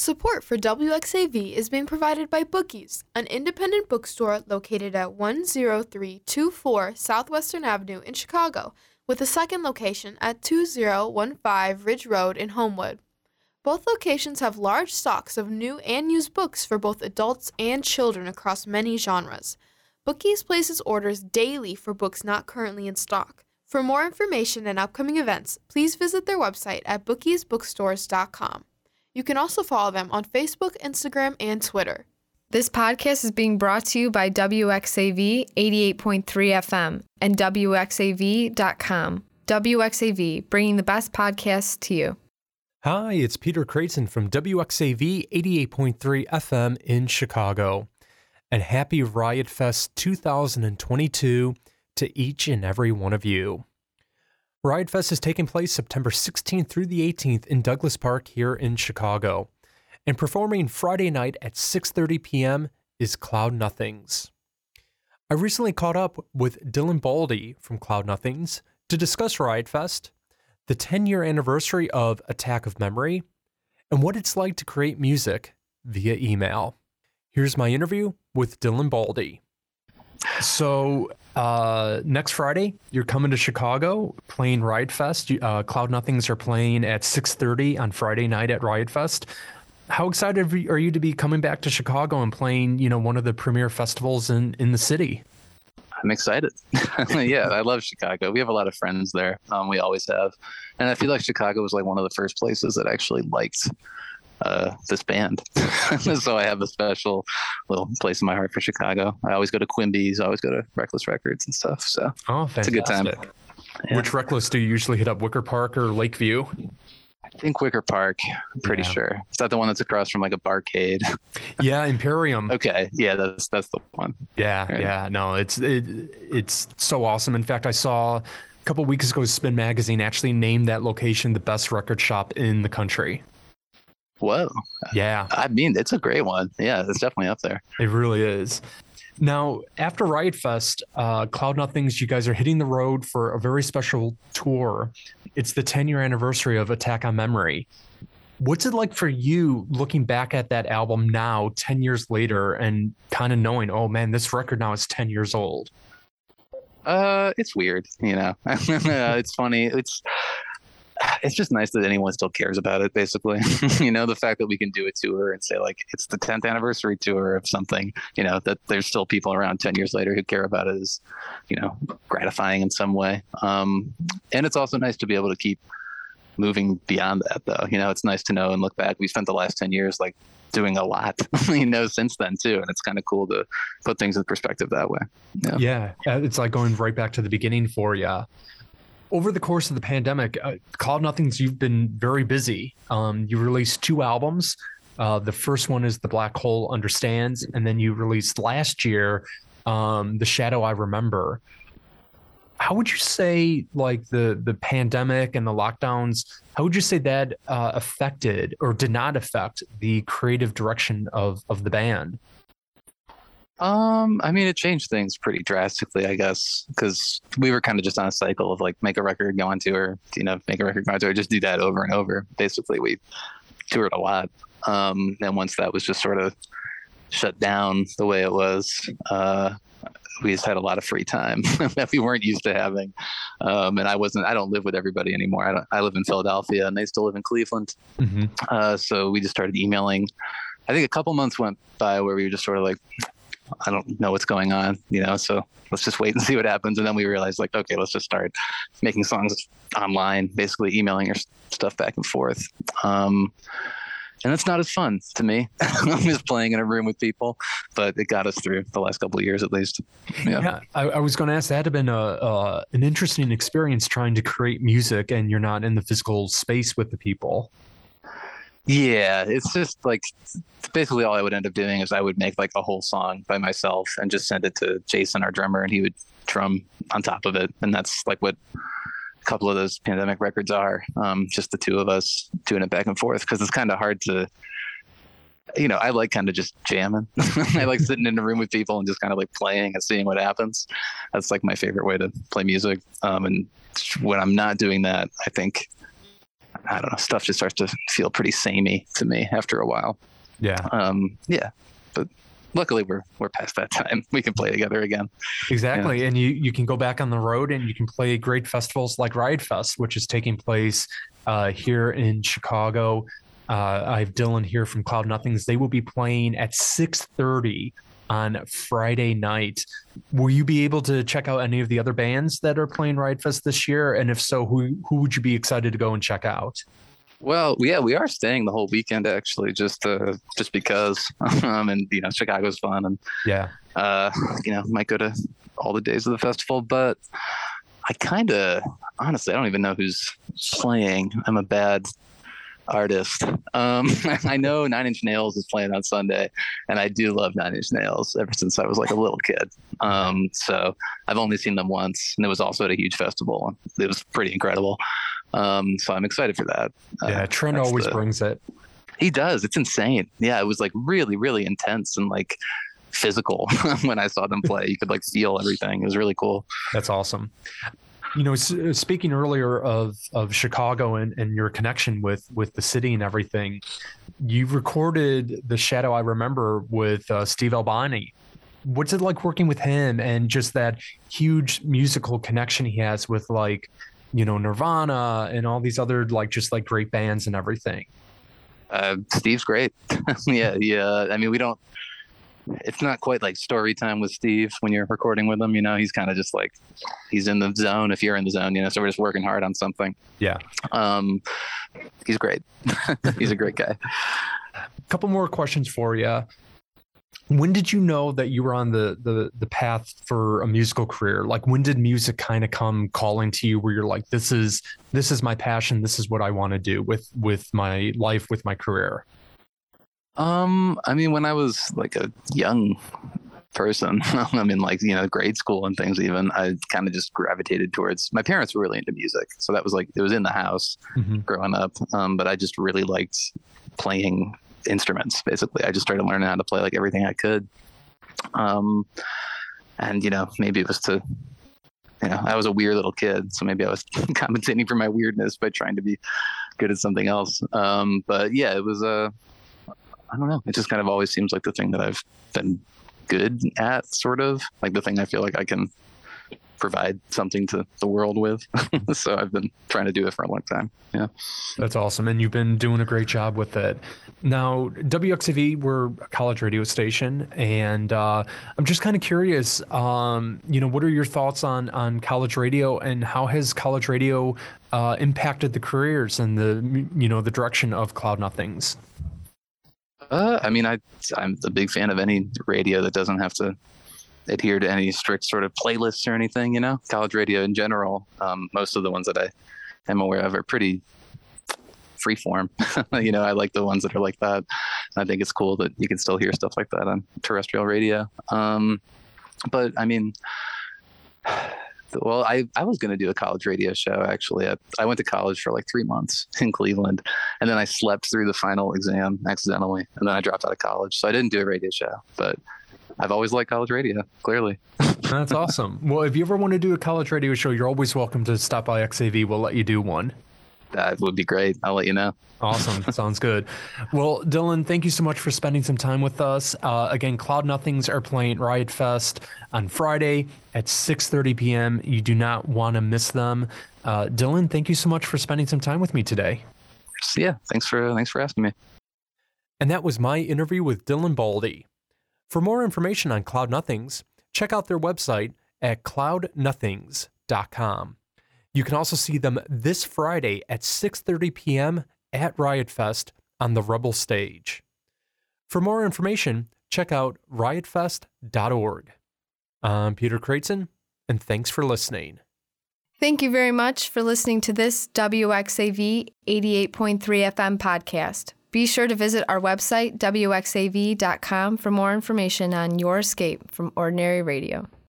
Support for WXAV is being provided by Bookies, an independent bookstore located at 10324 Southwestern Avenue in Chicago, with a second location at 2015 Ridge Road in Homewood. Both locations have large stocks of new and used books for both adults and children across many genres. Bookies places orders daily for books not currently in stock. For more information and upcoming events, please visit their website at bookiesbookstores.com. You can also follow them on Facebook, Instagram, and Twitter. This podcast is being brought to you by WXAV 88.3 FM and WXAV.com. WXAV, bringing the best podcasts to you. Hi, it's Peter Creighton from WXAV 88.3 FM in Chicago. And happy Riot Fest 2022 to each and every one of you. Riot Fest is taking place September 16th through the 18th in Douglas Park here in Chicago. And performing Friday night at 6:30 p.m. is Cloud Nothings. I recently caught up with Dylan Baldi from Cloud Nothings to discuss Riot Fest, the 10-year anniversary of Attack on Memory, and what it's like to create music via email. Here's my interview with Dylan Baldi. So uh, next Friday, you're coming to Chicago playing Riot Fest. Uh, Cloud Nothings are playing at 6:30 on Friday night at Riot Fest. How excited are you to be coming back to Chicago and playing, you know, one of the premier festivals in in the city? I'm excited. yeah, I love Chicago. We have a lot of friends there. Um, we always have, and I feel like Chicago was like one of the first places that actually liked uh, this band. so I have a special little place in my heart for Chicago. I always go to Quimby's, I always go to Reckless Records and stuff. So oh, fantastic. it's a good time. Yeah. Which Reckless do you usually hit up? Wicker Park or Lakeview? I think Wicker Park. I'm pretty yeah. sure. Is that the one that's across from like a barcade? yeah, Emporium. okay, yeah, that's that's the one. Yeah, right. yeah. No, it's it, it's so awesome. In fact, I saw a couple weeks ago, Spin Magazine actually named that location the best record shop in the country. Whoa. Yeah. I mean, it's a great one. Yeah, it's definitely up there. It really is. Now, after Riot Fest, uh, Cloud Nothings, you guys are hitting the road for a very special tour. It's the 10 year anniversary of Attack on Memory. What's it like for you looking back at that album now, 10 years later, and kind of knowing, oh man, this record now is 10 years old? Uh, it's weird, you know. it's funny. It's it's just nice that anyone still cares about it basically. You know the fact that we can do a tour and say like it's the 10th anniversary tour of something you know that there's still people around 10 years later who care about it is you know gratifying in some way. Um, and it's also nice to be able to keep moving beyond that though. You know it's nice to know and look back. We spent the last 10 years like doing a lot you know since then too and it's kind of cool to put things in perspective that way. Yeah. yeah. It's like going right back to the beginning for you over the course of the pandemic, uh, Cloud Nothings, you've been very busy. Um, you released two albums. Uh, the first one is The Black Hole Understands, and then you released last year um, The Shadow I Remember. How would you say, like the the pandemic and the lockdowns, how would you say that uh, affected or did not affect the creative direction of of the band? Um, I mean, it changed things pretty drastically, I guess, because we were kind of just on a cycle of like make a record, go on tour, you know, make a record, go on tour, just do that over and over. Basically, we toured a lot. Um, and once that was just sort of shut down the way it was, uh, we just had a lot of free time that we weren't used to having. Um, and I wasn't, I don't live with everybody anymore. I, don't, I live in Philadelphia and they still live in Cleveland. Mm-hmm. Uh, so we just started emailing. I think a couple months went by where we were just sort of like, I don't know what's going on, you know, so let's just wait and see what happens. And then we realized like, okay, let's just start making songs online, basically emailing your stuff back and forth. Um, and that's not as fun to me. I'm just playing in a room with people, but it got us through the last couple of years at least. Yeah, yeah I, I, was going to ask. That had been a an interesting experience trying to create music, and you're not in the physical space with the people. Yeah, it's just like basically all I would end up doing is I would make like a whole song by myself and just send it to Jason, our drummer, and he would drum on top of it. And that's like what a couple of those pandemic records are. Um, just the two of us doing it back and forth because it's kind of hard to. You know, I like kind of just jamming. I like sitting in a room with people and just kind of like playing and seeing what happens. That's like my favorite way to play music. Um, and when I'm not doing that, I think I don't know, stuff just starts to feel pretty samey to me after a while. Yeah. Um, yeah, but luckily we're we're past that time. We can play together again. Exactly. And you, you can go back on the road and you can play great festivals like Riot Fest, which is taking place uh, here in Chicago. Uh, I have Dylan here from Cloud Nothings. They will be playing at 6:30 on Friday night. Will you be able to check out any of the other bands that are playing Riot Fest this year? And if so, who who would you be excited to go and check out? Well, yeah, we are staying the whole weekend actually, just uh, just because. um, and you know, Chicago's fun, and Yeah. uh, you know, might go to all the days of the festival. But I kind of, honestly, I don't even know who's playing. I'm a bad artist. Um, I know Nine Inch Nails is playing on Sunday, and I do love Nine Inch Nails ever since I was like a little kid. Um, so I've only seen them once, and it was also at a huge festival. It was pretty incredible. Um, so I'm excited for that. Yeah. Uh, Trent always the- brings it. he does. It's insane. Yeah, it was like really, really intense and like physical when I saw them play. You could like feel everything. It was really cool. That's awesome. You know, uh, speaking earlier of of Chicago and, and your connection with with the city and everything, you recorded the Shadow I Remember with uh, Steve Albini. What's it like working with him and just that huge musical connection he has with like, you know, Nirvana and all these other like just like great bands and everything. Uh, Steve's great. yeah, yeah. I mean, we don't. It's not quite like story time with Steve when you're recording with him. You know, he's kind of just like he's in the zone if you're in the zone. You know, so we're just working hard on something. Yeah. Um, he's great. he's a great guy. A couple more questions for you. When did you know that you were on the the the path for a musical career? Like when did music kind of come calling to you where you're like this is this is my passion, this is what I want to do with with my life with my career? Um, I mean, when I was like a young person, I mean, like you know, grade school and things. Even I kind of just gravitated towards. My parents were really into music, so that was like it was in the house Mhm. growing up. Um, but I just really liked playing instruments. Basically, I just started learning how to play like everything I could. Um, and you know, maybe it was to. You know, I was a weird little kid, so maybe I was compensating for my weirdness by trying to be good at something else. Um, but yeah, it was a. I don't know. It just kind of always seems like the thing that I've been good at, sort of like the thing I feel like I can provide something to the world with. so I've been trying to do it for a long time. Yeah. That's awesome. And you've been doing a great job with it. Now, WXAV, we're a college radio station. And uh, I'm just kind of curious, um, you know, what are your thoughts on, on college radio and how has college radio uh, impacted the careers and the, you know, the direction of Cloud Nothings? Uh, I mean, I I'm a big fan of any radio that doesn't have to adhere to any strict sort of playlists or anything. You know, college radio in general. Um, most of the ones that I am aware of are pretty freeform. you know, I like the ones that are like that. I think it's cool that you can still hear stuff like that on terrestrial radio. Um, but I mean, well, I, I was going to do a college radio show actually. I, I went to college for like three months in Cleveland, and then I slept through the final exam accidentally, and then I dropped out of college. So I didn't do a radio show, but I've always liked college radio, clearly. That's awesome. Well, if you ever want to do a college radio show, you're always welcome to stop by XAV. We'll let you do one. That would be great. I'll let you know. Awesome. Sounds good. Well, Dylan, thank you so much for spending some time with us. Uh, again, Cloud Nothings are playing Riot Fest on Friday at 6:30 p.m. You do not want to miss them. Uh, Dylan, thank you so much for spending some time with me today. So, yeah, thanks for thanks for asking me. And that was my interview with Dylan Baldi. For more information on Cloud Nothings, check out their website at cloudnothings.com. You can also see them this Friday at 6:30 p.m. at Riot Fest on the Rebel stage. For more information, check out riotfest.org. I'm Peter Creighton, and thanks for listening. Thank you very much for listening to this WXAV 88.3 FM podcast. Be sure to visit our website, wxav.com, for more information on your escape from ordinary radio.